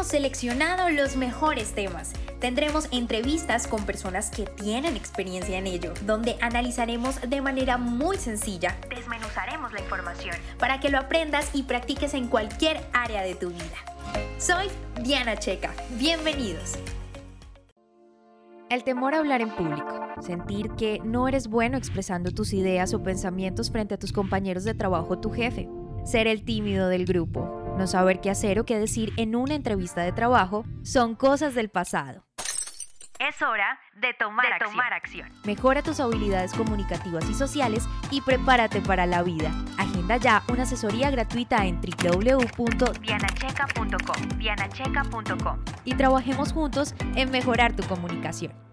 Hemos seleccionado los mejores temas. Tendremos entrevistas con personas que tienen experiencia en ello, donde analizaremos de manera muy sencilla, desmenuzaremos la información para que lo aprendas y practiques en cualquier área de tu vida. Soy Diana Checa. Bienvenidos. El temor a hablar en público, sentir que no eres bueno expresando tus ideas o pensamientos frente a tus compañeros de trabajo o tu jefe, ser el tímido del grupo, no saber qué hacer o qué decir en una entrevista de trabajo son cosas del pasado. Es hora de tomar, acción. Mejora tus habilidades comunicativas y sociales y prepárate para la vida. Agenda ya una asesoría gratuita en www.dianacheca.com y trabajemos juntos en mejorar tu comunicación.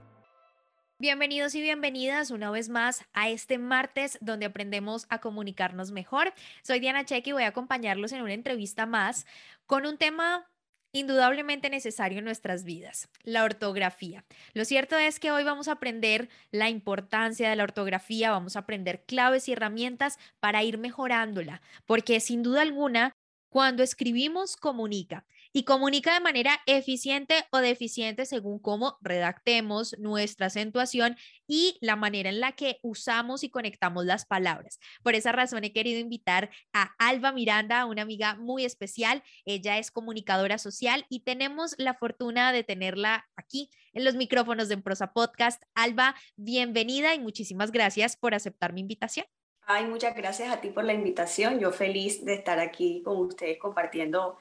Bienvenidos y bienvenidas una vez más a este martes donde aprendemos a comunicarnos mejor. Soy Diana Cheque y voy a acompañarlos en una entrevista más con un tema indudablemente necesario en nuestras vidas, la ortografía. Lo cierto es que hoy vamos a aprender la importancia de la ortografía, vamos a aprender claves y herramientas para ir mejorándola, porque sin duda alguna, cuando escribimos comunica y comunica de manera eficiente o deficiente según cómo redactemos nuestra acentuación y la manera en la que usamos y conectamos las palabras. Por esa razón he querido invitar a Alba Miranda, una amiga muy especial. Ella es comunicadora social y tenemos la fortuna de tenerla aquí en los micrófonos de Emprosa Podcast. Alba, bienvenida y muchísimas gracias por aceptar mi invitación. Ay, muchas gracias a ti por la invitación. Yo feliz de estar aquí con ustedes compartiendo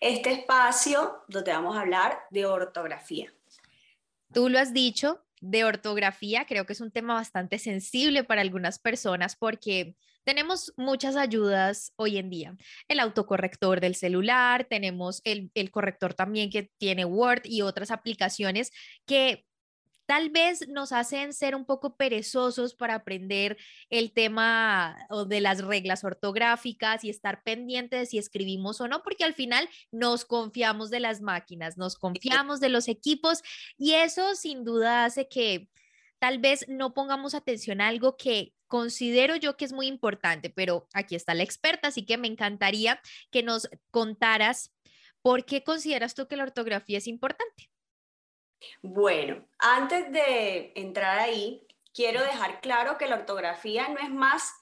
este espacio donde vamos a hablar de ortografía. Tú lo has dicho, de ortografía, creo que es un tema bastante sensible para algunas personas porque tenemos muchas ayudas hoy en día. El autocorrector del celular, tenemos el, el corrector también que tiene Word y otras aplicaciones que tal vez nos hacen ser un poco perezosos para aprender el tema o de las reglas ortográficas y estar pendientes de si escribimos o no, porque al final nos confiamos de las máquinas, nos confiamos de los equipos y eso sin duda hace que tal vez no pongamos atención a algo que considero yo que es muy importante, pero aquí está la experta, así que me encantaría que nos contaras por qué consideras tú que la ortografía es importante. Bueno, antes de entrar ahí, quiero dejar claro que la ortografía no es más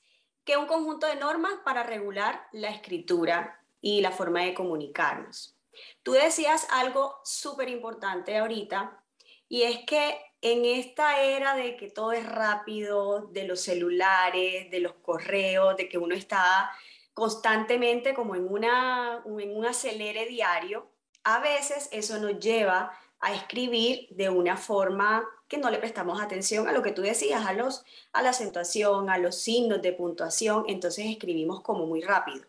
que un conjunto de normas para regular la escritura y la forma de comunicarnos. Tú decías algo súper importante ahorita y es que en esta era de que todo es rápido, de los celulares, de los correos, de que uno está constantemente como en, una, en un acelere diario, a veces eso nos lleva a escribir de una forma que no le prestamos atención a lo que tú decías, a, los, a la acentuación, a los signos de puntuación, entonces escribimos como muy rápido.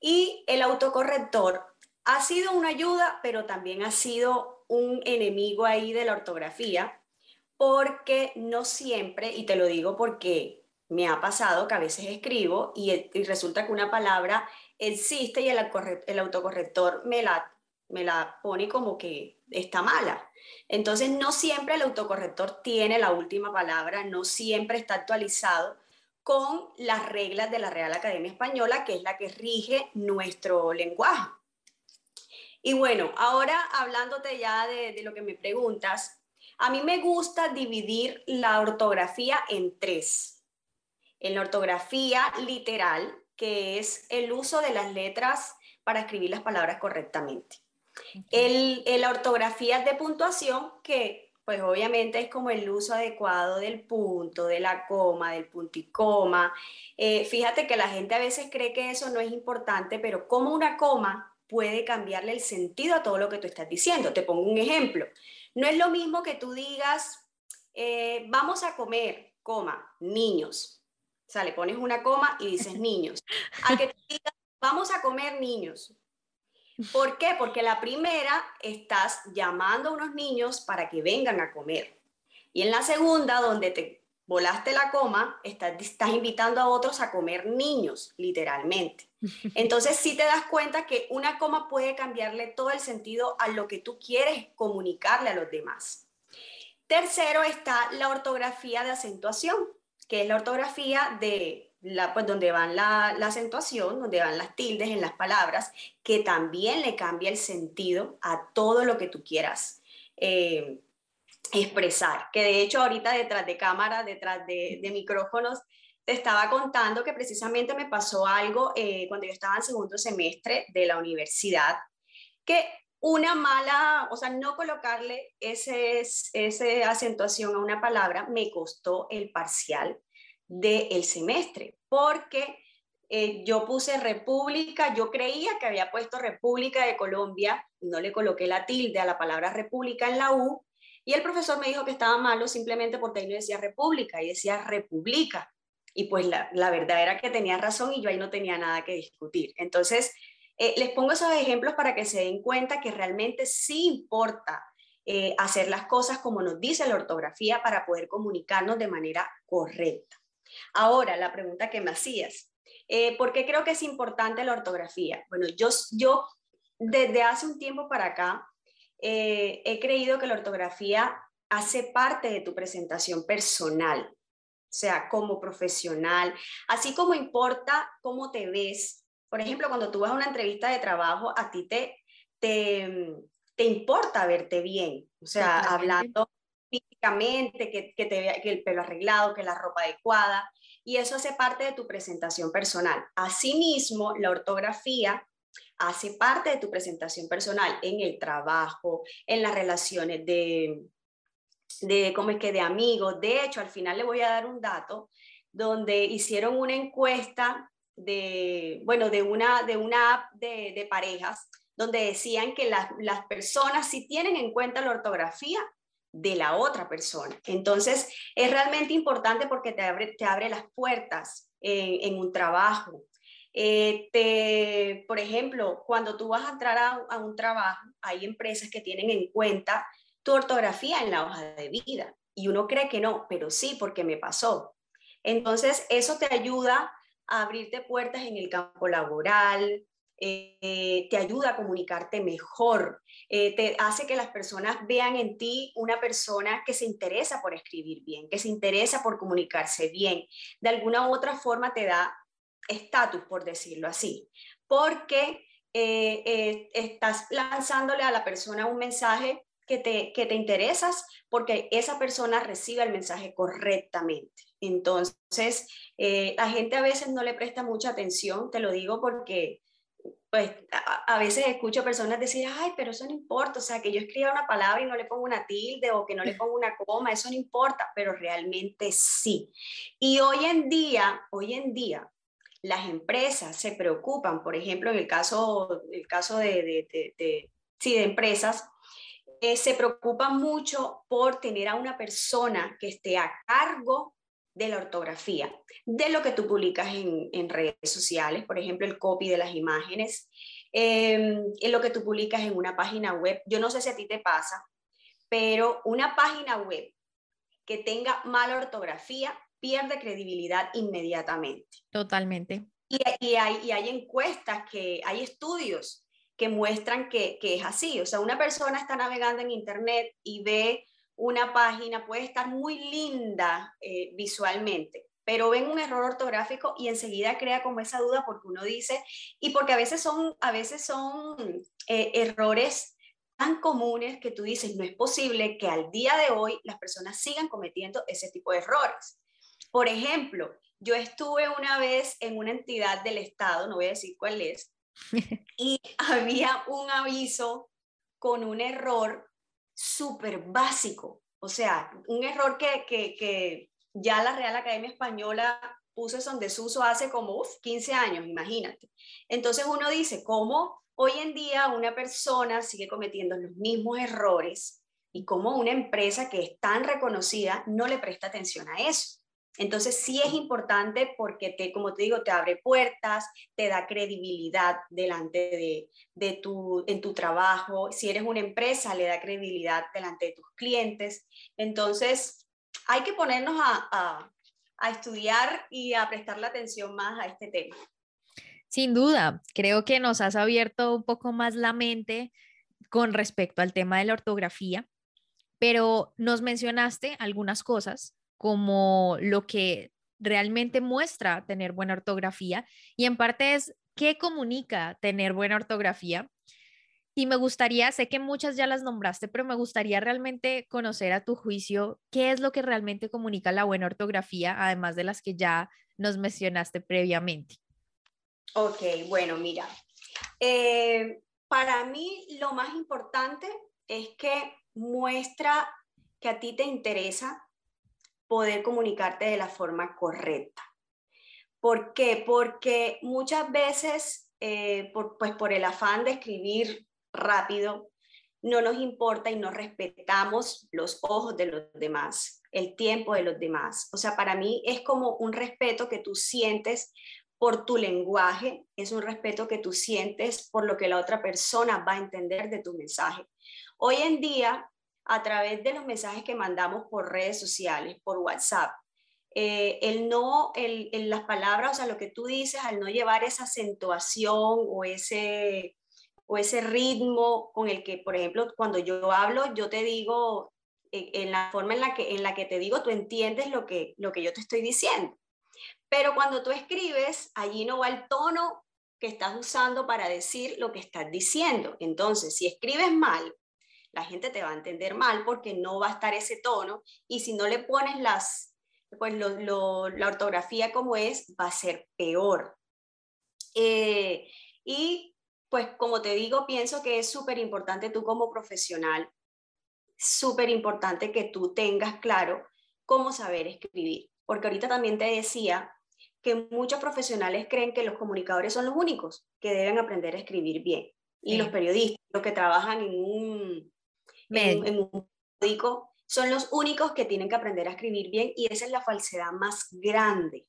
Y el autocorrector ha sido una ayuda, pero también ha sido un enemigo ahí de la ortografía, porque no siempre, y te lo digo porque me ha pasado que a veces escribo y, resulta que una palabra existe y el, el autocorrector me la, me la pone como que está mala. Entonces, no siempre el autocorrector tiene la última palabra, no siempre está actualizado con las reglas de la Real Academia Española, que es la que rige nuestro lenguaje. Y bueno, ahora hablándote ya de, de lo que me preguntas, a mí me gusta dividir la ortografía en tres. En la ortografía literal, que es el uso de las letras para escribir las palabras correctamente. El, la ortografía de puntuación, que pues obviamente es como el uso adecuado del punto, de la coma, del punto y coma. Eh, fíjate que la gente a veces cree que eso no es importante, pero como una coma puede cambiarle el sentido a todo lo que tú estás diciendo. Te pongo un ejemplo. No es lo mismo que tú digas, eh, vamos a comer, coma, niños. O sea, le pones una coma y dices niños. A que tú digas, vamos a comer niños. ¿Por qué? Porque la primera estás llamando a unos niños para que vengan a comer. Y en la segunda, donde te volaste la coma, estás, estás invitando a otros a comer niños, literalmente. Entonces, sí te das cuenta que una coma puede cambiarle todo el sentido a lo que tú quieres comunicarle a los demás. Tercero está la ortografía de acentuación, que es la ortografía de la, pues, donde van la, acentuación, donde van las tildes en las palabras, que también le cambia el sentido a todo lo que tú quieras eh, expresar. Que de hecho ahorita detrás de cámara, detrás de, micrófonos, te estaba contando que precisamente me pasó algo eh, cuando yo estaba en segundo semestre de la universidad, que una mala, o sea, no colocarle ese, esa acentuación a una palabra me costó el parcial del semestre, porque eh, yo puse República, yo creía que había puesto República de Colombia, no le coloqué la tilde a la palabra República en la U, y el profesor me dijo que estaba malo simplemente porque ahí no decía República, y decía República. Y pues la, la verdad era que tenía razón y yo ahí no tenía nada que discutir. Entonces, eh, les pongo esos ejemplos para que se den cuenta que realmente sí importa eh, hacer las cosas como nos dice la ortografía para poder comunicarnos de manera correcta. Ahora, la pregunta que me hacías, eh, ¿por qué creo que es importante la ortografía? Bueno, yo, yo desde hace un tiempo para acá he creído que la ortografía hace parte de tu presentación personal, o sea, como profesional, así como importa cómo te ves, por ejemplo, cuando tú vas a una entrevista de trabajo, a ti te, te, importa verte bien, o sea, hablando físicamente, que, que, te, que el pelo arreglado, que la ropa adecuada, y eso hace parte de tu presentación personal. Asimismo, la ortografía hace parte de tu presentación personal en el trabajo, en las relaciones de, de, ¿cómo es que? de amigos. De hecho, al final le voy a dar un dato donde hicieron una encuesta de, bueno, de una, de una app de, parejas donde decían que las, personas sí tienen en cuenta la ortografía de la otra persona. Entonces, es realmente importante porque te abre, te abre las puertas en, un trabajo. Eh, por ejemplo, cuando tú vas a entrar a, a, un trabajo, hay empresas que tienen en cuenta tu ortografía en la hoja de vida. Y uno cree que no, pero sí, porque me pasó. Entonces, eso te ayuda abrirte puertas en el campo laboral, eh, te ayuda a comunicarte mejor, eh, te hace que las personas vean en ti una persona que se interesa por escribir bien, que se interesa por comunicarse bien. De alguna u otra forma te da estatus, por decirlo así, porque eh, estás lanzándole a la persona un mensaje que te, que te interesas porque esa persona recibe el mensaje correctamente. Entonces, eh, la gente a veces no le presta mucha atención, te lo digo porque pues a, veces escucho personas decir, ay, pero eso no importa, o sea, que yo escriba una palabra y no le pongo una tilde o que no le pongo una coma, eso no importa, pero realmente sí. Y hoy en día, hoy en día, las empresas se preocupan, por ejemplo, en el caso, el caso de, de, sí, de empresas, eh, se preocupan mucho por tener a una persona que esté a cargo de la ortografía, de lo que tú publicas en, redes sociales, por ejemplo, el copy de las imágenes, em, en lo que tú publicas en una página web. Yo no sé si a ti te pasa, pero una página web que tenga mala ortografía pierde credibilidad inmediatamente. Totalmente. Y, hay, y hay encuestas, que hay estudios que muestran que, que, es así. O sea, una persona está navegando en Internet y ve una página puede estar muy linda eh, visualmente, pero ven un error ortográfico y enseguida crea como esa duda porque uno dice, y porque a veces son, a veces son eh, errores tan comunes que tú dices, no es posible que al día de hoy las personas sigan cometiendo ese tipo de errores. Por ejemplo, yo estuve una vez en una entidad del Estado, no voy a decir cuál es, y había un aviso con un error súper básico. O sea, un error que, que, ya la Real Academia Española puso en desuso hace como 15 años, imagínate. Entonces uno dice, ¿cómo hoy en día una persona sigue cometiendo los mismos errores y cómo una empresa que es tan reconocida no le presta atención a eso? Entonces sí es importante porque te, como te digo, te abre puertas, te da credibilidad delante de, tu, en tu trabajo. Si eres una empresa, le da credibilidad delante de tus clientes. Entonces, hay que ponernos a, a estudiar y a prestarle atención más a este tema. Sin duda, creo que nos has abierto un poco más la mente con respecto al tema de la ortografía, pero nos mencionaste algunas cosas como lo que realmente muestra tener buena ortografía y en parte es qué comunica tener buena ortografía. Y me gustaría, sé que muchas ya las nombraste, pero me gustaría realmente conocer a tu juicio qué es lo que realmente comunica la buena ortografía, además de las que ya nos mencionaste previamente. Ok, bueno, mira, eh, para mí lo más importante es que muestra que a ti te interesa poder comunicarte de la forma correcta. ¿Por qué? Porque muchas veces, eh, pues por el afán de escribir rápido, no nos importa y no respetamos los ojos de los demás, el tiempo de los demás. O sea, para mí es como un respeto que tú sientes por tu lenguaje, es un respeto que tú sientes por lo que la otra persona va a entender de tu mensaje. Hoy en día, a través de los mensajes que mandamos por redes sociales, por WhatsApp, eh, el no, el, las palabras, o sea, lo que tú dices, al no llevar esa acentuación o ese, o ese ritmo con el que, por ejemplo, cuando yo hablo, yo te digo, eh, en la forma en la que, en la que te digo, tú entiendes lo que, lo que yo te estoy diciendo. Pero cuando tú escribes, allí no va el tono que estás usando para decir lo que estás diciendo. Entonces, si escribes mal, la gente te va a entender mal porque no va a estar ese tono y si no le pones las, pues la ortografía como es, va a ser peor. Eh, y pues como te digo, pienso que es súper importante tú como profesional, súper importante que tú tengas claro cómo saber escribir. Porque ahorita también te decía que muchos profesionales creen que los comunicadores son los únicos que deben aprender a escribir bien. Y los periodistas, los que trabajan en un, en, un periódico, son los únicos que tienen que aprender a escribir bien y esa es la falsedad más grande,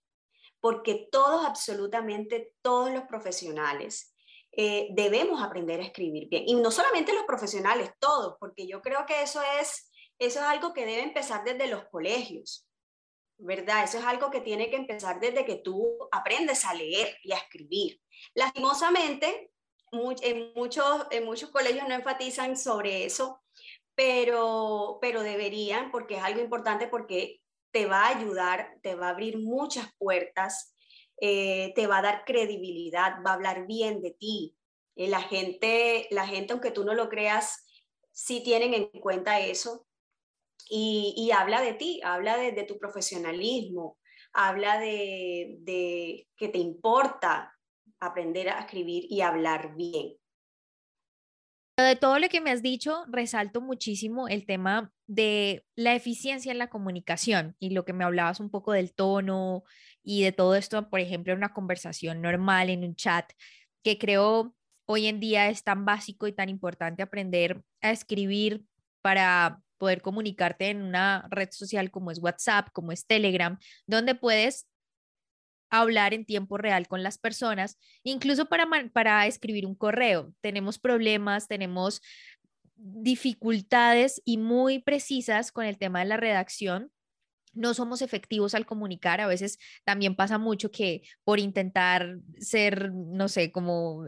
porque todos, absolutamente todos los profesionales eh, debemos aprender a escribir bien. Y no solamente los profesionales, todos, porque yo creo que eso es, eso es algo que debe empezar desde los colegios, ¿verdad? Eso es algo que tiene que empezar desde que tú aprendes a leer y a escribir. Lastimosamente, en muchos, en muchos colegios no enfatizan sobre eso, pero, pero deberían, porque es algo importante, porque te va a ayudar, te va a abrir muchas puertas eh, te va a dar credibilidad, va a hablar bien de ti. Eh, la, gente, la gente, aunque tú no lo creas, sí tienen en cuenta eso y, habla de ti, habla de, tu profesionalismo, habla de, de que te importa aprender a escribir y hablar bien. De todo lo que me has dicho, resalto muchísimo el tema de la eficiencia en la comunicación y lo que me hablabas un poco del tono y de todo esto, por ejemplo, en una conversación normal, en un chat, que creo hoy en día es tan básico y tan importante aprender a escribir para poder comunicarte en una red social como es WhatsApp, como es Telegram, donde puedes hablar en tiempo real con las personas, incluso para, para escribir un correo. Tenemos problemas, tenemos dificultades y muy precisas con el tema de la redacción. No somos efectivos al comunicar. A veces también pasa mucho que por intentar ser, no sé, como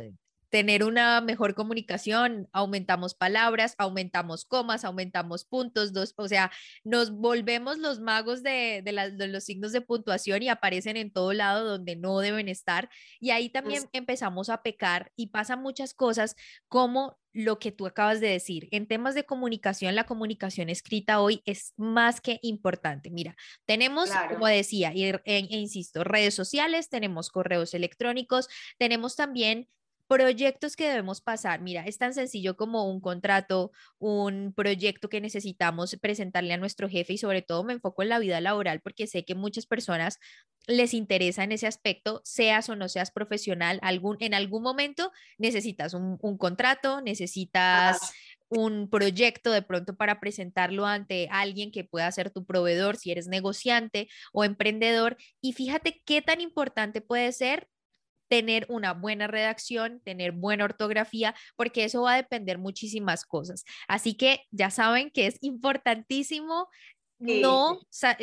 tener una mejor comunicación, aumentamos palabras, aumentamos comas, aumentamos puntos, dos, o sea, nos volvemos los magos de, de, los signos de puntuación y aparecen en todo lado donde no deben estar. Y ahí también empezamos a pecar y pasan muchas cosas como lo que tú acabas de decir. En temas de comunicación, la comunicación escrita hoy es más que importante. Mira, tenemos, como decía, y, e, e insisto, redes sociales, tenemos correos electrónicos, tenemos también Proyectos que debemos pasar. Mira, es tan sencillo como un contrato, un proyecto que necesitamos presentarle a nuestro jefe y sobre todo me enfoco en la vida laboral porque sé que muchas personas les interesa en ese aspecto, seas o no seas profesional, algún, en algún momento necesitas un, contrato, necesitas un proyecto de pronto para presentarlo ante alguien que pueda ser tu proveedor, si eres negociante o emprendedor. Y fíjate qué tan importante puede ser tener una buena redacción, tener buena ortografía, porque eso va a depender muchísimas cosas. Así que ya saben que es importantísimo no,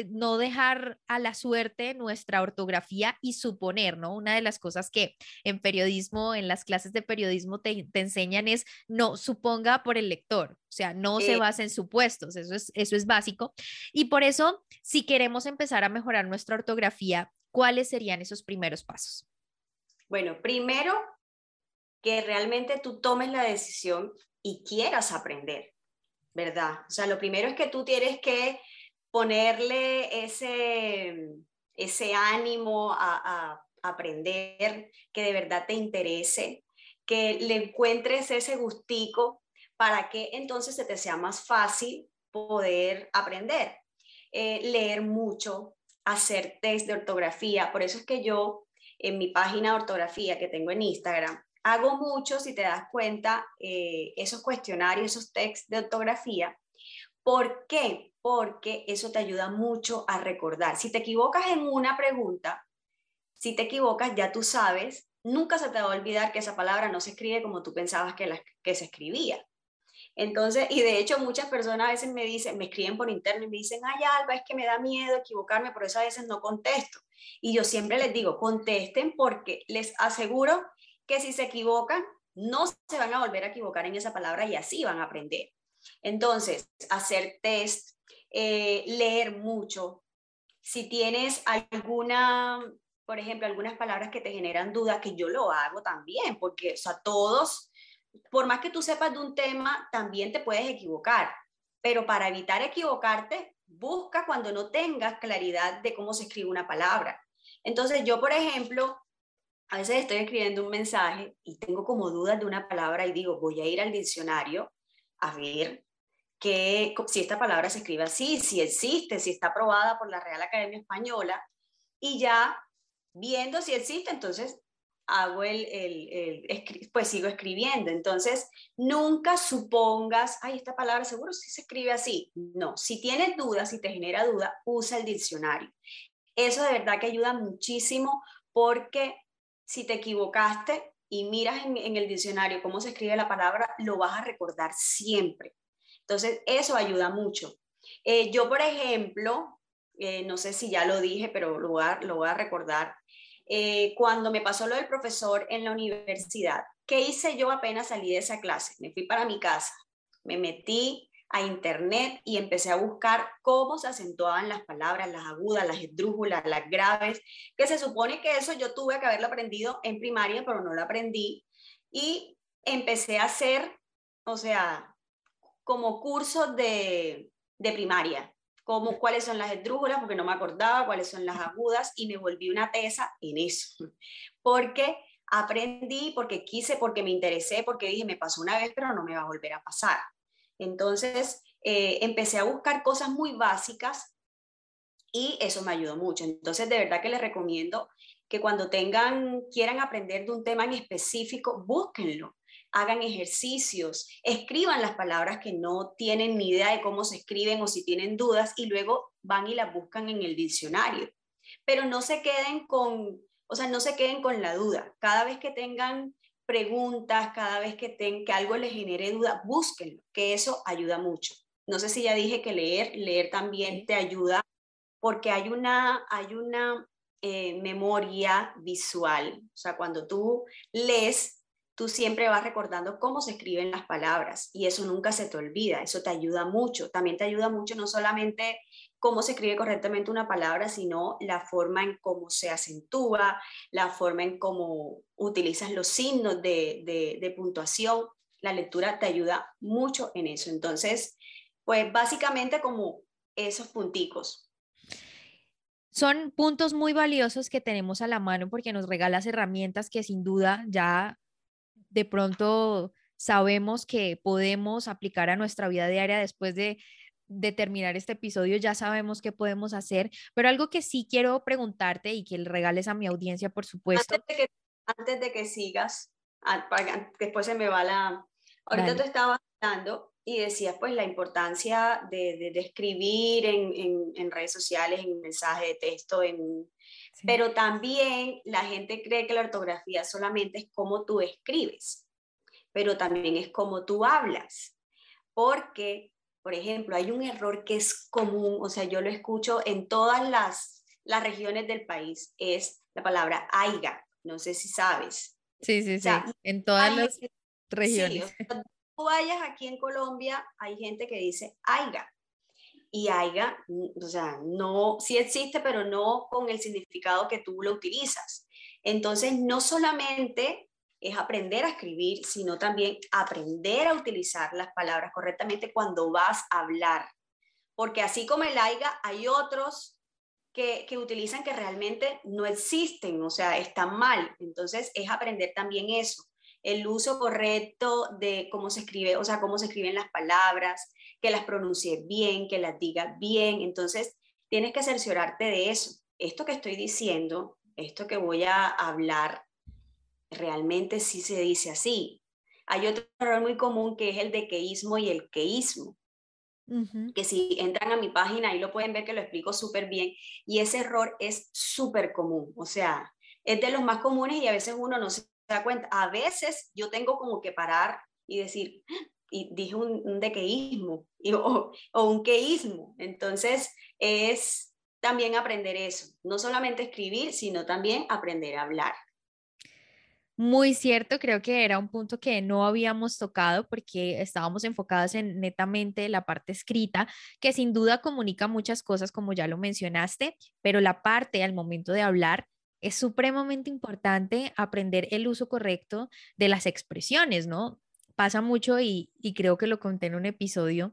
no dejar a la suerte nuestra ortografía y suponer, ¿no? Una de las cosas que en periodismo, en las clases de periodismo te, enseñan es no suponga por el lector, o sea, no se basa en supuestos, eso es, eso es básico. Y por eso, si queremos empezar a mejorar nuestra ortografía, ¿cuáles serían esos primeros pasos? Bueno, primero, que realmente tú tomes la decisión y quieras aprender, ¿verdad? O sea, lo primero es que tú tienes que ponerle ese, ese ánimo a, aprender, que de verdad te interese, que le encuentres ese gustico para que entonces se te sea más fácil poder aprender. Eh, leer mucho, hacer test de ortografía. Por eso es que yo en mi página de ortografía que tengo en Instagram, hago mucho, si te das cuenta, eh, esos cuestionarios, esos tests de ortografía. ¿Por qué? Porque eso te ayuda mucho a recordar. Si te equivocas en una pregunta, si te equivocas, ya tú sabes, nunca se te va a olvidar que esa palabra no se escribe como tú pensabas que, la, que se escribía. Entonces, y de hecho muchas personas a veces me dicen, me escriben por internet y me dicen, ay Alba, es que me da miedo equivocarme, por eso a veces no contesto. Y yo siempre les digo, contesten porque les aseguro que si se equivocan, no se van a volver a equivocar en esa palabra y así van a aprender. Entonces, hacer test, eh, leer mucho. Si tienes alguna, por ejemplo, algunas palabras que te generan dudas, que yo lo hago también, porque, o sea, todos por más que tú sepas de un tema, también te puedes equivocar, pero para evitar equivocarte, busca cuando no tengas claridad de cómo se escribe una palabra. Entonces yo, por ejemplo, a veces estoy escribiendo un mensaje y tengo como dudas de una palabra y digo, voy a ir al diccionario a ver que, si esta palabra se escribe así, si existe, si está aprobada por la Real Academia Española y ya viendo si existe, entonces hago el, el, pues sigo escribiendo. Entonces, nunca supongas, ay, esta palabra seguro si se escribe así. No, si tienes dudas, si te genera duda, usa el diccionario. Eso de verdad que ayuda muchísimo porque si te equivocaste y miras en, el diccionario cómo se escribe la palabra, lo vas a recordar siempre. Entonces, eso ayuda mucho. Eh, yo, por ejemplo, eh, no sé si ya lo dije, pero lo lo voy a recordar. Eh, cuando me pasó lo del profesor en la universidad, ¿qué hice yo apenas salí de esa clase? Me fui para mi casa, me metí a internet y empecé a buscar cómo se acentuaban las palabras, las agudas, las esdrújulas, las graves, que se supone que eso yo tuve que haberlo aprendido en primaria, pero no lo aprendí. Y empecé a hacer, o sea, como cursos de, de primaria cómo, cuáles son las esdrújulas, porque no me acordaba cuáles son las agudas y me volví una tesa en eso, porque aprendí, porque quise, porque me interesé, porque dije, me pasó una vez, pero no me va a volver a pasar. Entonces, eh, empecé a buscar cosas muy básicas y eso me ayudó mucho. Entonces, de verdad que les recomiendo que cuando tengan, quieran aprender de un tema en específico, búsquenlo hagan ejercicios, escriban las palabras que no tienen ni idea de cómo se escriben o si tienen dudas y luego van y las buscan en el diccionario. Pero no se queden con, o sea, no se queden con la duda. Cada vez que tengan preguntas, cada vez que, ten, que algo les genere duda, búsquenlo, que eso ayuda mucho. No sé si ya dije que leer, leer también te ayuda porque hay una, hay una eh, memoria visual. O sea, cuando tú lees, tú siempre vas recordando cómo se escriben las palabras y eso nunca se te olvida, eso te ayuda mucho. También te ayuda mucho no solamente cómo se escribe correctamente una palabra, sino la forma en cómo se acentúa, la forma en cómo utilizas los signos de, de puntuación. La lectura te ayuda mucho en eso. Entonces, pues básicamente como esos punticos. Son puntos muy valiosos que tenemos a la mano porque nos regalas herramientas que sin duda ya de pronto sabemos que podemos aplicar a nuestra vida diaria después de, terminar este episodio, ya sabemos qué podemos hacer, pero algo que sí quiero preguntarte y que le regales a mi audiencia, por supuesto. Antes de que, sigas, después se me va la... Ahorita tú estabas hablando y decías pues la importancia de, escribir en, redes sociales, en mensaje de texto, en, pero también la gente cree que la ortografía solamente es como tú escribes, pero también es como tú hablas, porque por ejemplo, hay un error que es común, o sea, yo lo escucho en todas las, las regiones del país, es la palabra aiga. No sé si sabes. Sí, sí, sí, en todas las regiones. Sí, tú vayas aquí en Colombia, hay gente que dice aiga. Y mm, o sea, no, sí existe, pero no con el significado que tú lo utilizas. Entonces, no solamente es aprender a escribir, sino también aprender a utilizar las palabras correctamente cuando vas a hablar. Porque así como el aiga, hay otros que, que, utilizan que realmente no existen, o sea, están mal. Entonces, es aprender también eso, el uso correcto de cómo se escribe, o sea, cómo se escriben las palabras, que las pronuncie bien, que las diga bien. Entonces, tienes que cerciorarte de eso. Esto que estoy diciendo, esto que voy a hablar, realmente sí se dice así. Hay otro error muy común que es el dequeísmo y el queísmo. Que si entran a mi página ahí lo pueden ver que lo explico súper bien. Y ese error es súper común. O sea, es de los más comunes y a veces uno no se da cuenta. A veces yo tengo como que parar y decir, y dije un, dequeísmo o, o un queísmo. Entonces es también aprender eso. No solamente escribir, sino también aprender a hablar. Muy cierto, creo que era un punto que no habíamos tocado porque estábamos enfocadas en netamente la parte escrita, que sin duda comunica muchas cosas, como ya lo mencionaste, pero la parte al momento de hablar es supremamente importante aprender el uso correcto de las expresiones, ¿no? Pasa mucho y, y creo que lo conté en un episodio,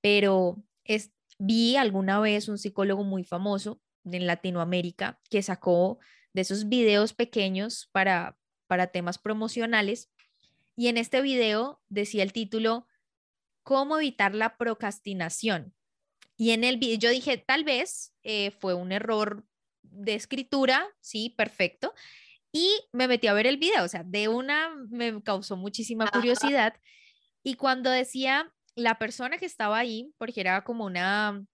pero es, vi alguna vez un psicólogo muy famoso en Latinoamérica que sacó de esos videos pequeños para para temas promocionales. Y en este video decía el título, ¿Cómo evitar la procrastinación? Y en el video yo dije, tal vez eh, fue un error de escritura, sí, perfecto. Y me metí a ver el video, o sea, de una me causó muchísima curiosidad. Y cuando decía la persona que estaba ahí, porque era como una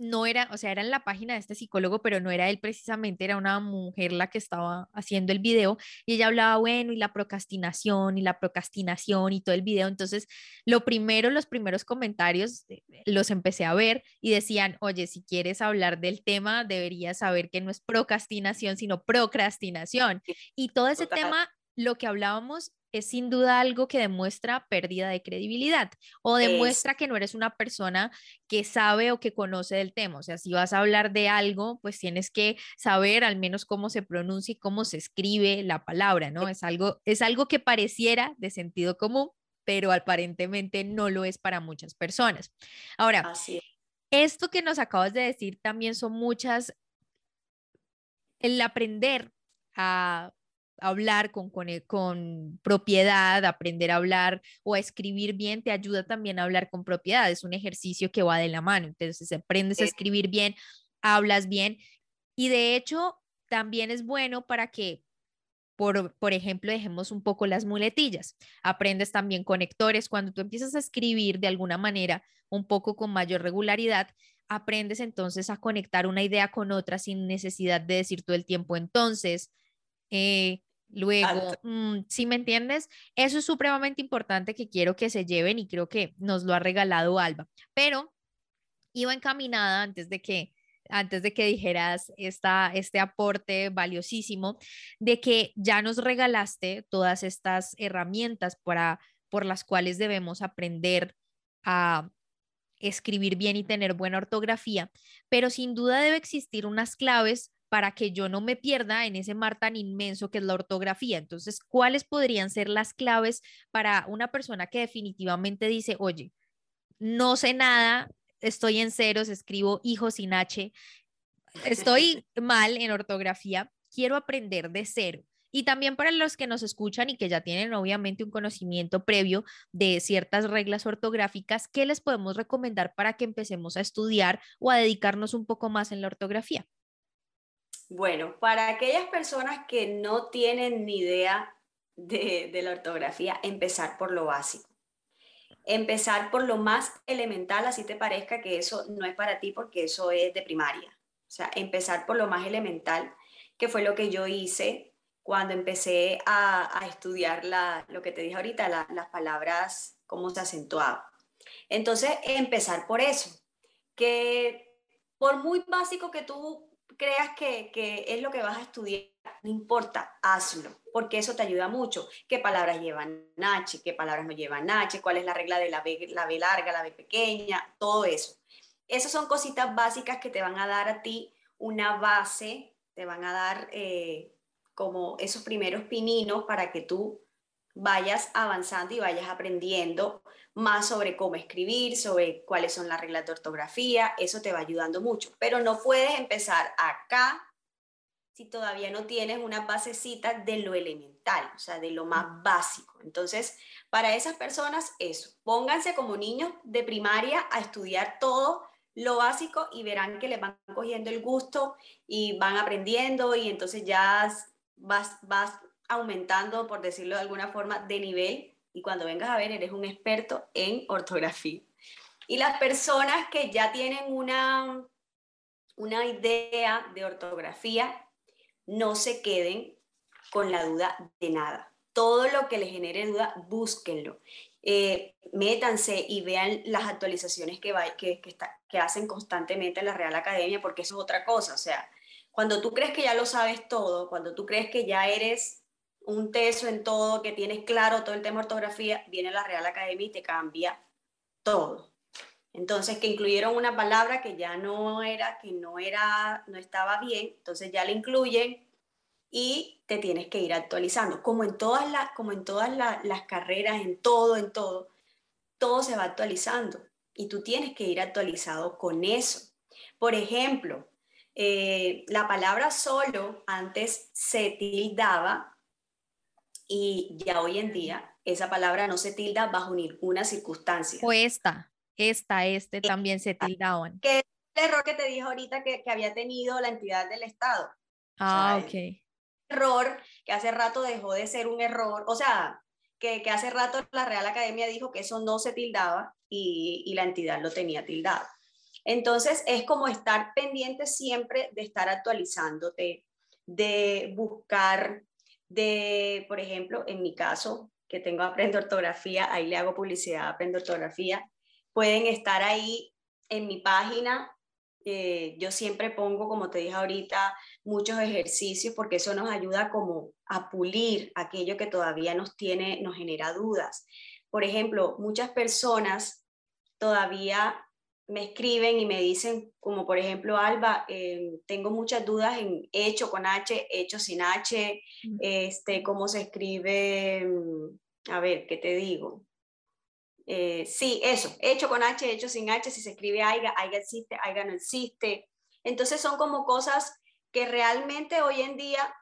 no era, o sea, era en la página de este psicólogo, pero no era él precisamente, era una mujer la que estaba haciendo el video y ella hablaba, bueno, y la procrastinación y la procrastinación y todo el video. Entonces, lo primero, los primeros comentarios eh, los empecé a ver y decían, oye, si quieres hablar del tema, deberías saber que no es procrastinación, sino procrastinación. Y todo ese tema, lo que hablábamos es sin duda algo que demuestra pérdida de credibilidad o demuestra que no eres una persona que sabe o que conoce del tema. O sea, si vas a hablar de algo, pues tienes que saber al menos cómo se pronuncia y cómo se escribe la palabra, ¿no? Es algo, es algo que pareciera de sentido común, pero aparentemente no lo es para muchas personas. Ahora, esto que nos acabas de decir también son muchas, el aprender a hablar con, con, con, propiedad, aprender a hablar o a escribir bien, te ayuda también a hablar con propiedad. Es un ejercicio que va de la mano. Entonces, aprendes a escribir bien, hablas bien. Y de hecho, también es bueno para que, por, por ejemplo, dejemos un poco las muletillas. Aprendes también conectores. Cuando tú empiezas a escribir de alguna manera un poco con mayor regularidad, aprendes entonces a conectar una idea con otra sin necesidad de decir todo el tiempo entonces. Eh, Luego, mm, si me entiendes, eso es supremamente importante que quiero que se lleven y creo que nos lo ha regalado Alba. Pero iba encaminada antes de que antes de que dijeras esta, este aporte valiosísimo de que ya nos regalaste todas estas herramientas para, por las cuales debemos aprender a escribir bien y tener buena ortografía, pero sin duda debe existir unas claves para que yo no me pierda en ese mar tan inmenso que es la ortografía. Entonces, ¿cuáles podrían ser las claves para una persona que definitivamente dice, oye, no sé nada, estoy en ceros, escribo hijo sin H, estoy mal en ortografía, quiero aprender de cero? Y también para los que nos escuchan y que ya tienen obviamente un conocimiento previo de ciertas reglas ortográficas, ¿qué les podemos recomendar para que empecemos a estudiar o a dedicarnos un poco más en la ortografía? Bueno, para aquellas personas que no tienen ni idea de, la ortografía, empezar por lo básico. Empezar por lo más elemental, así te parezca que eso no es para ti porque eso es de primaria. O sea, empezar por lo más elemental, que fue lo que yo hice cuando empecé a, estudiar lo que te dije ahorita, las palabras, cómo se acentuaba. Entonces, empezar por eso, que por muy básico que tú creas que, es lo que vas a estudiar, no importa, hazlo, porque eso te ayuda mucho. ¿Qué palabras llevan H? ¿Qué palabras no llevan H? ¿Cuál es la regla de la B, la B larga, la B pequeña? Todo eso. Esas son cositas básicas que te van a dar a ti una base, te van a dar eh, como esos primeros pininos para que tú vayas avanzando y vayas aprendiendo más sobre cómo escribir, sobre cuáles son las reglas de ortografía, eso te va ayudando mucho, pero no puedes empezar acá si todavía no tienes una basecita de lo elemental, o sea, de lo más básico. Entonces, para esas personas, eso, pónganse como niños de primaria a estudiar todo lo básico y verán que les van cogiendo el gusto y van aprendiendo y entonces ya vas, vas aumentando, por decirlo de alguna forma, de nivel y cuando vengas a ver eres un experto en ortografía. Y las personas que ya tienen una, una idea de ortografía, no se queden con la duda de nada. Todo lo que les genere duda, búsquenlo. Eh, métanse y vean las actualizaciones que, que, que hacen constantemente en la Real Academia, porque eso es otra cosa. O sea, cuando tú crees que ya lo sabes todo, cuando tú crees que ya eres un teso en todo, que tienes claro todo el tema ortografía, viene la Real Academia y te cambia todo. Entonces, que incluyeron una palabra que ya no era, que no era, no estaba bien, entonces ya la incluyen y te tienes que ir actualizando. Como en todas, las, como en todas las carreras, en todo, en todo, todo se va actualizando y tú tienes que ir actualizado con eso. Por ejemplo, eh, la palabra solo antes se tildaba y ya hoy en día esa palabra no se tilda bajo ninguna circunstancia. O esta, esta, este también se tildaban. Que es el error que te dije ahorita que, que había tenido la entidad del Estado. Ah, ok. Error que hace rato dejó de ser un error, o sea, que, que, hace rato la Real Academia dijo que eso no se tildaba y, y la entidad lo tenía tildado. Entonces es como estar pendiente siempre de estar actualizándote, de buscar de, por ejemplo, en mi caso, que tengo Aprendo Ortografía, ahí le hago publicidad Aprendo Ortografía, pueden estar ahí en mi página. Eh, yo siempre pongo, como te dije ahorita, muchos ejercicios porque eso nos ayuda como a pulir aquello que todavía nos tiene, nos genera dudas. Por ejemplo, muchas personas todavía me escriben y me dicen, como por ejemplo, Alba, eh, tengo muchas dudas en hecho con H, hecho sin H, este, cómo se escribe, mm, a ver, ¿qué te digo? Eh, sí, eso, hecho con H, hecho sin H, si se escribe AIGA, AIGA existe, AIGA no existe. Entonces son como cosas que realmente hoy en día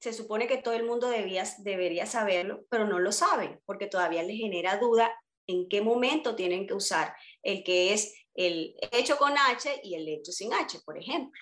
se supone que todo el mundo debía, debería saberlo, pero no lo saben, porque todavía les genera duda en qué momento tienen que usar el que es el hecho con H y el hecho sin H, por ejemplo.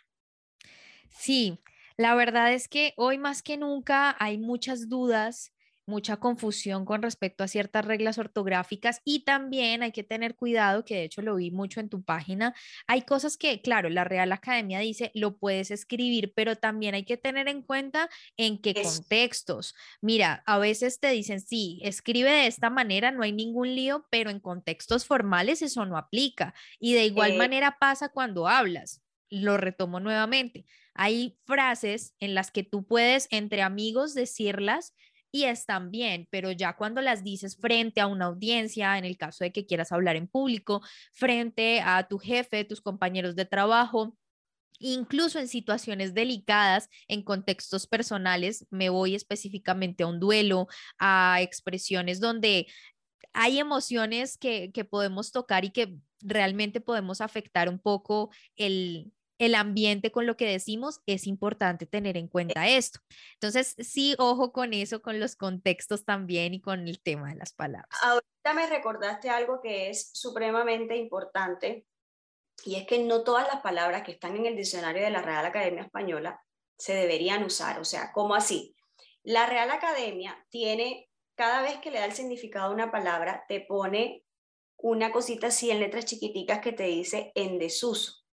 Sí, la verdad es que hoy más que nunca hay muchas dudas mucha confusión con respecto a ciertas reglas ortográficas y también hay que tener cuidado, que de hecho lo vi mucho en tu página, hay cosas que, claro, la Real Academia dice, lo puedes escribir, pero también hay que tener en cuenta en qué contextos. Mira, a veces te dicen, sí, escribe de esta manera, no hay ningún lío, pero en contextos formales eso no aplica. Y de igual manera pasa cuando hablas. Lo retomo nuevamente. Hay frases en las que tú puedes entre amigos decirlas y están bien, pero ya cuando las dices frente a una audiencia, en el caso de que quieras hablar en público, frente a tu jefe, tus compañeros de trabajo, incluso en situaciones delicadas, en contextos personales, me voy específicamente a un duelo, a expresiones donde hay emociones que, que podemos tocar y que realmente podemos afectar un poco el, el ambiente con lo que decimos, es importante tener en cuenta esto. Entonces, sí, ojo con eso, con los contextos también y con el tema de las palabras. Ahorita me recordaste algo que es supremamente importante y es que no todas las palabras que están en el diccionario de la Real Academia Española se deberían usar. O sea, ¿cómo así? La Real Academia tiene, cada vez que le da el significado a una palabra, te pone una cosita así en letras chiquiticas que te dice en desuso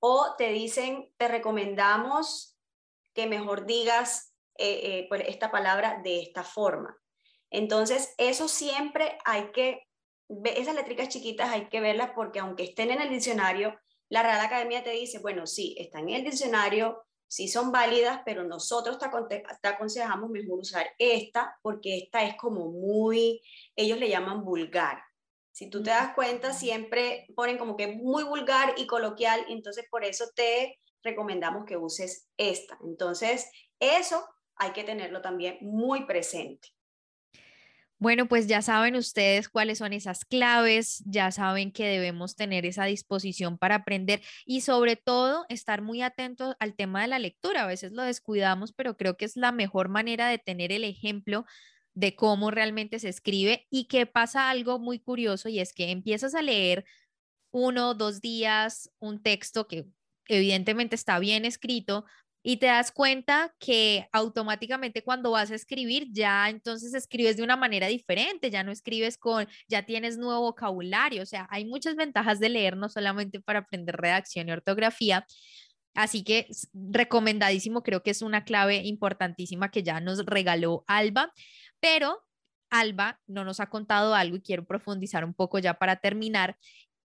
o te dicen, te recomendamos que mejor digas eh, eh, pues, esta palabra de esta forma. Entonces, eso siempre hay que esas letricas chiquitas hay que verlas porque aunque estén en el diccionario, la Real Academia te dice, bueno, sí, están en el diccionario, sí son válidas, pero nosotros te, te aconsejamos mejor usar esta porque esta es como muy, ellos le llaman vulgar. Si tú te das cuenta, siempre ponen como que muy vulgar y coloquial, entonces por eso te recomendamos que uses esta. Entonces, eso hay que tenerlo también muy presente. Bueno, pues ya saben ustedes cuáles son esas claves, ya saben que debemos tener esa disposición para aprender y sobre todo estar muy atentos al tema de la lectura. A veces lo descuidamos, pero creo que es la mejor manera de tener el ejemplo de cómo realmente se escribe y que pasa algo muy curioso y es que empiezas a leer uno, dos días un texto que evidentemente está bien escrito, y te das cuenta que automáticamente cuando vas a escribir ya entonces escribes de una manera diferente, ya no escribes con, ya tienes nuevo vocabulario, o sea, hay muchas ventajas de leer, no solamente para aprender redacción y ortografía. Así que recomendadísimo, creo que es una clave importantísima que ya nos regaló Alba, pero Alba no nos ha contado algo y quiero profundizar un poco ya para terminar,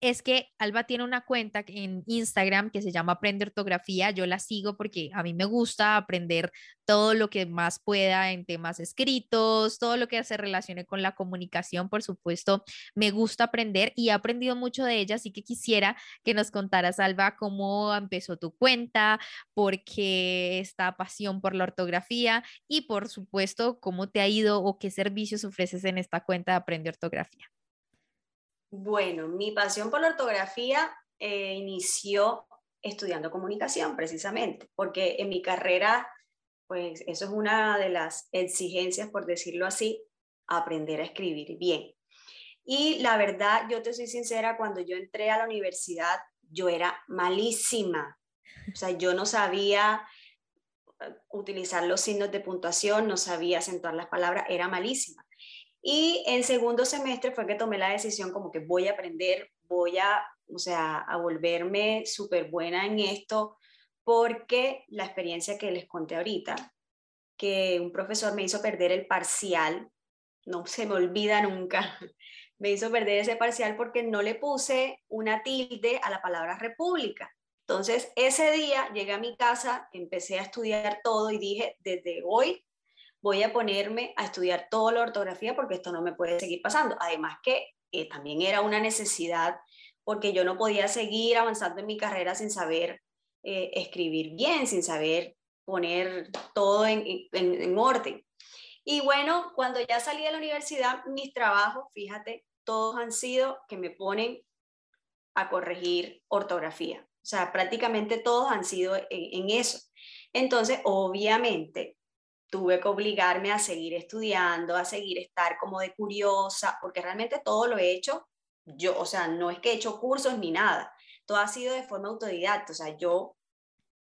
es que Alba tiene una cuenta en Instagram que se llama Aprende Ortografía. Yo la sigo porque a mí me gusta aprender todo lo que más pueda en temas escritos, todo lo que se relacione con la comunicación, por supuesto, me gusta aprender y he aprendido mucho de ella, así que quisiera que nos contaras, Alba, cómo empezó tu cuenta, por qué esta pasión por la ortografía y, por supuesto, cómo te ha ido o qué servicios ofreces en esta cuenta de Aprende Ortografía. Bueno, mi pasión por la ortografía eh, inició estudiando comunicación, precisamente, porque en mi carrera, pues eso es una de las exigencias, por decirlo así, aprender a escribir bien. Y la verdad, yo te soy sincera, cuando yo entré a la universidad, yo era malísima. O sea, yo no sabía eh, utilizar los signos de puntuación, no sabía acentuar las palabras, era malísima. Y en segundo semestre fue que tomé la decisión como que voy a aprender, voy a, o sea, a volverme súper buena en esto, porque la experiencia que les conté ahorita, que un profesor me hizo perder el parcial, no se me olvida nunca, me hizo perder ese parcial porque no le puse una tilde a la palabra república. Entonces, ese día llegué a mi casa, empecé a estudiar todo y dije, desde hoy voy a ponerme a estudiar toda la ortografía porque esto no me puede seguir pasando. Además que eh, también era una necesidad porque yo no podía seguir avanzando en mi carrera sin saber eh, escribir bien, sin saber poner todo en, en orden. Y bueno, cuando ya salí de la universidad, mis trabajos, fíjate, todos han sido que me ponen a corregir ortografía. O sea, prácticamente todos han sido en eso. Entonces, obviamente, tuve que obligarme a seguir estudiando, a seguir estar como de curiosa, porque realmente todo lo he hecho yo, o sea, no es que he hecho cursos ni nada, todo ha sido de forma autodidacta, o sea, yo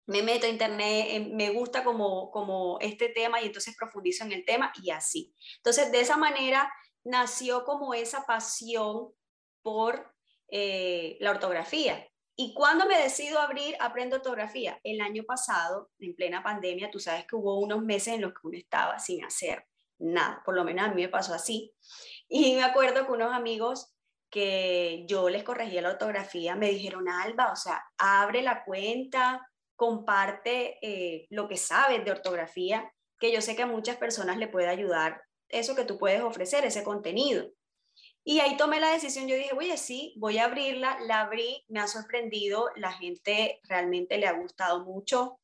me meto a internet, eh, me gusta como, como este tema y entonces profundizo en el tema y así. Entonces, de esa manera nació como esa pasión por eh, la ortografía. ¿Y cuando me decido abrir Aprendo Ortografía? El año pasado, en plena pandemia, tú sabes que hubo unos meses en los que uno estaba sin hacer nada, por lo menos a mí me pasó así. Y me acuerdo que unos amigos que yo les corregía la ortografía me dijeron, Alba, o sea, abre la cuenta, comparte eh, lo que sabes de ortografía, que yo sé que a muchas personas le puede ayudar eso que tú puedes ofrecer, ese contenido. Y ahí tomé la decisión, yo dije, oye, sí, voy a abrirla, la abrí, me ha sorprendido, la gente realmente le ha gustado mucho,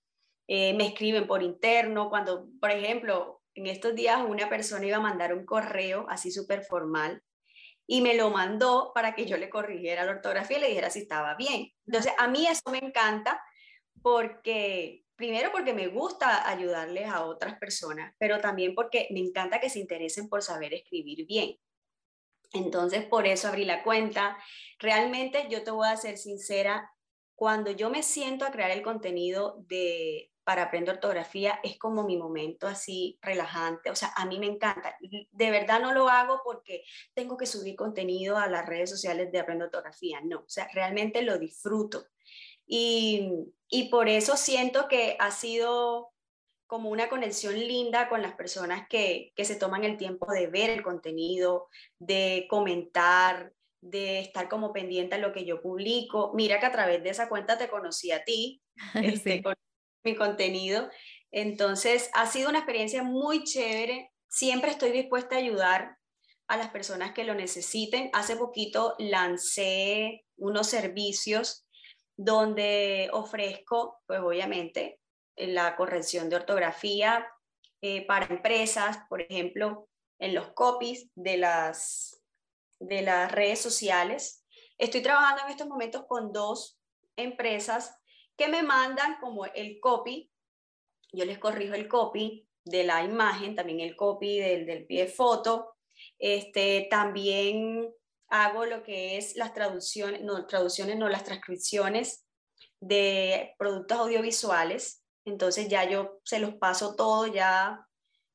eh, me escriben por interno, cuando, por ejemplo, en estos días una persona iba a mandar un correo así súper formal y me lo mandó para que yo le corrigiera la ortografía y le dijera si estaba bien. Entonces, a mí eso me encanta porque, primero porque me gusta ayudarles a otras personas, pero también porque me encanta que se interesen por saber escribir bien. Entonces, por eso abrí la cuenta. Realmente, yo te voy a ser sincera, cuando yo me siento a crear el contenido de para aprender ortografía es como mi momento así relajante, o sea, a mí me encanta. De verdad no lo hago porque tengo que subir contenido a las redes sociales de aprender ortografía, no, o sea, realmente lo disfruto. Y, y por eso siento que ha sido como una conexión linda con las personas que, se toman el tiempo de ver el contenido, de comentar, de estar como pendiente a lo que yo publico. Mira que a través de esa cuenta te conocí a ti, este, con mi contenido. Entonces, ha sido una experiencia muy chévere. Siempre estoy dispuesta a ayudar a las personas que lo necesiten. Hace poquito lancé unos servicios donde ofrezco, pues obviamente, la corrección de ortografía eh, para empresas, por ejemplo, en los copies de las, de las redes sociales. Estoy trabajando en estos momentos con dos empresas que me mandan como el copy, yo les corrijo el copy de la imagen, también el copy del, del pie foto, este, también hago lo que es las traducciones, no, traducciones, no, las transcripciones de productos audiovisuales. Entonces ya yo se los paso todo ya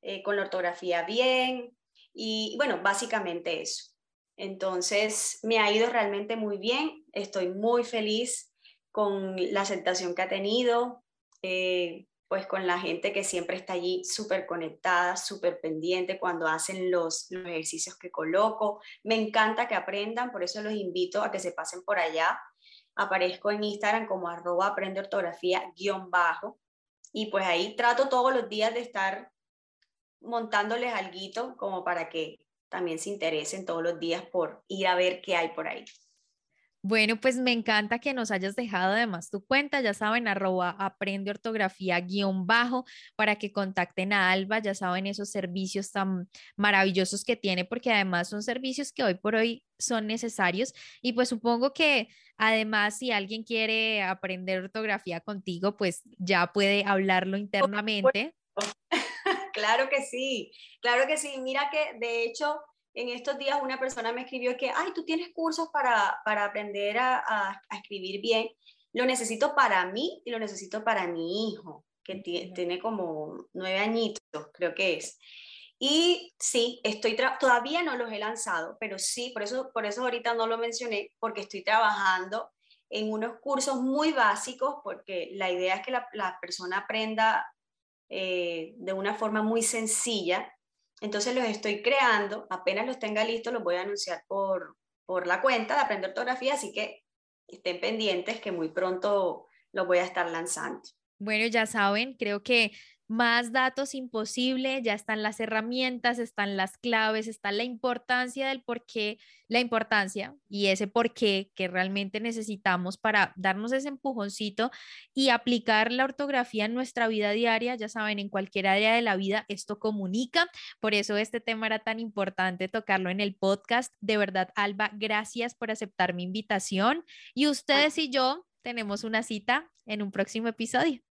eh, con la ortografía bien y bueno, básicamente eso. Entonces me ha ido realmente muy bien, estoy muy feliz con la aceptación que ha tenido, eh, pues con la gente que siempre está allí súper conectada, súper pendiente cuando hacen los, los, ejercicios que coloco. Me encanta que aprendan, por eso los invito a que se pasen por allá. Aparezco en Instagram como arroba aprende ortografía guion bajo y pues ahí trato todos los días de estar montándoles algo como para que también se interesen todos los días por ir a ver qué hay por ahí. Bueno, pues me encanta que nos hayas dejado además tu cuenta, ya saben, arroba aprende ortografía guion bajo para que contacten a Alba, ya saben esos servicios tan maravillosos que tiene, porque además son servicios que hoy por hoy son necesarios y pues supongo que además si alguien quiere aprender ortografía contigo, pues ya puede hablarlo internamente. Claro que sí, claro que sí. Mira que de hecho en estos días una persona me escribió que, ay, tú tienes cursos para, para aprender a, a, escribir bien. Lo necesito para mí y lo necesito para mi hijo, que tiene como nueve añitos, creo que es. Y sí, estoy todavía no los he lanzado, pero sí, por eso, por eso ahorita no lo mencioné, porque estoy trabajando en unos cursos muy básicos, porque la idea es que la, la persona aprenda eh, de una forma muy sencilla entonces los estoy creando, apenas los tenga listos los voy a anunciar por, por la cuenta de Aprender Ortografía, así que estén pendientes que muy pronto los voy a estar lanzando. Bueno, ya saben, creo que más datos imposible, ya están las herramientas, están las claves, está la importancia del por qué, la importancia y ese por qué que realmente necesitamos para darnos ese empujoncito y aplicar la ortografía en nuestra vida diaria. Ya saben, en cualquier área de la vida esto comunica, por eso este tema era tan importante tocarlo en el podcast. De verdad, Alba, gracias por aceptar mi invitación y ustedes y yo tenemos una cita en un próximo episodio.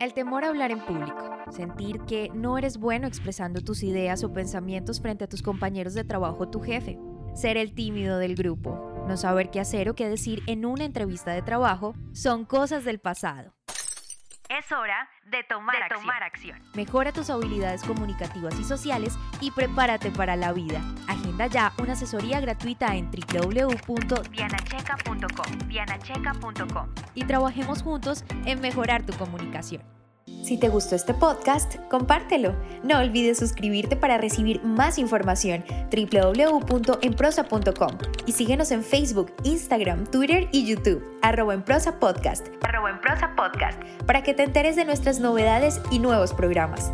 El temor a hablar en público, sentir que no eres bueno expresando tus ideas o pensamientos frente a tus compañeros de trabajo o tu jefe, ser el tímido del grupo, no saber qué hacer o qué decir en una entrevista de trabajo, son cosas del pasado. Es hora de tomar, tomar acción. Mejora tus habilidades comunicativas y sociales y prepárate para la vida. Agenda ya una asesoría gratuita en www.dianacheca.com y trabajemos juntos en mejorar tu comunicación. Si te gustó este podcast, compártelo. No olvides suscribirte para recibir más información. www.enprosa.com y síguenos en Facebook, Instagram, Twitter y YouTube, arroba en podcast, arroba en prosa podcast, para que te enteres de nuestras novedades y nuevos programas.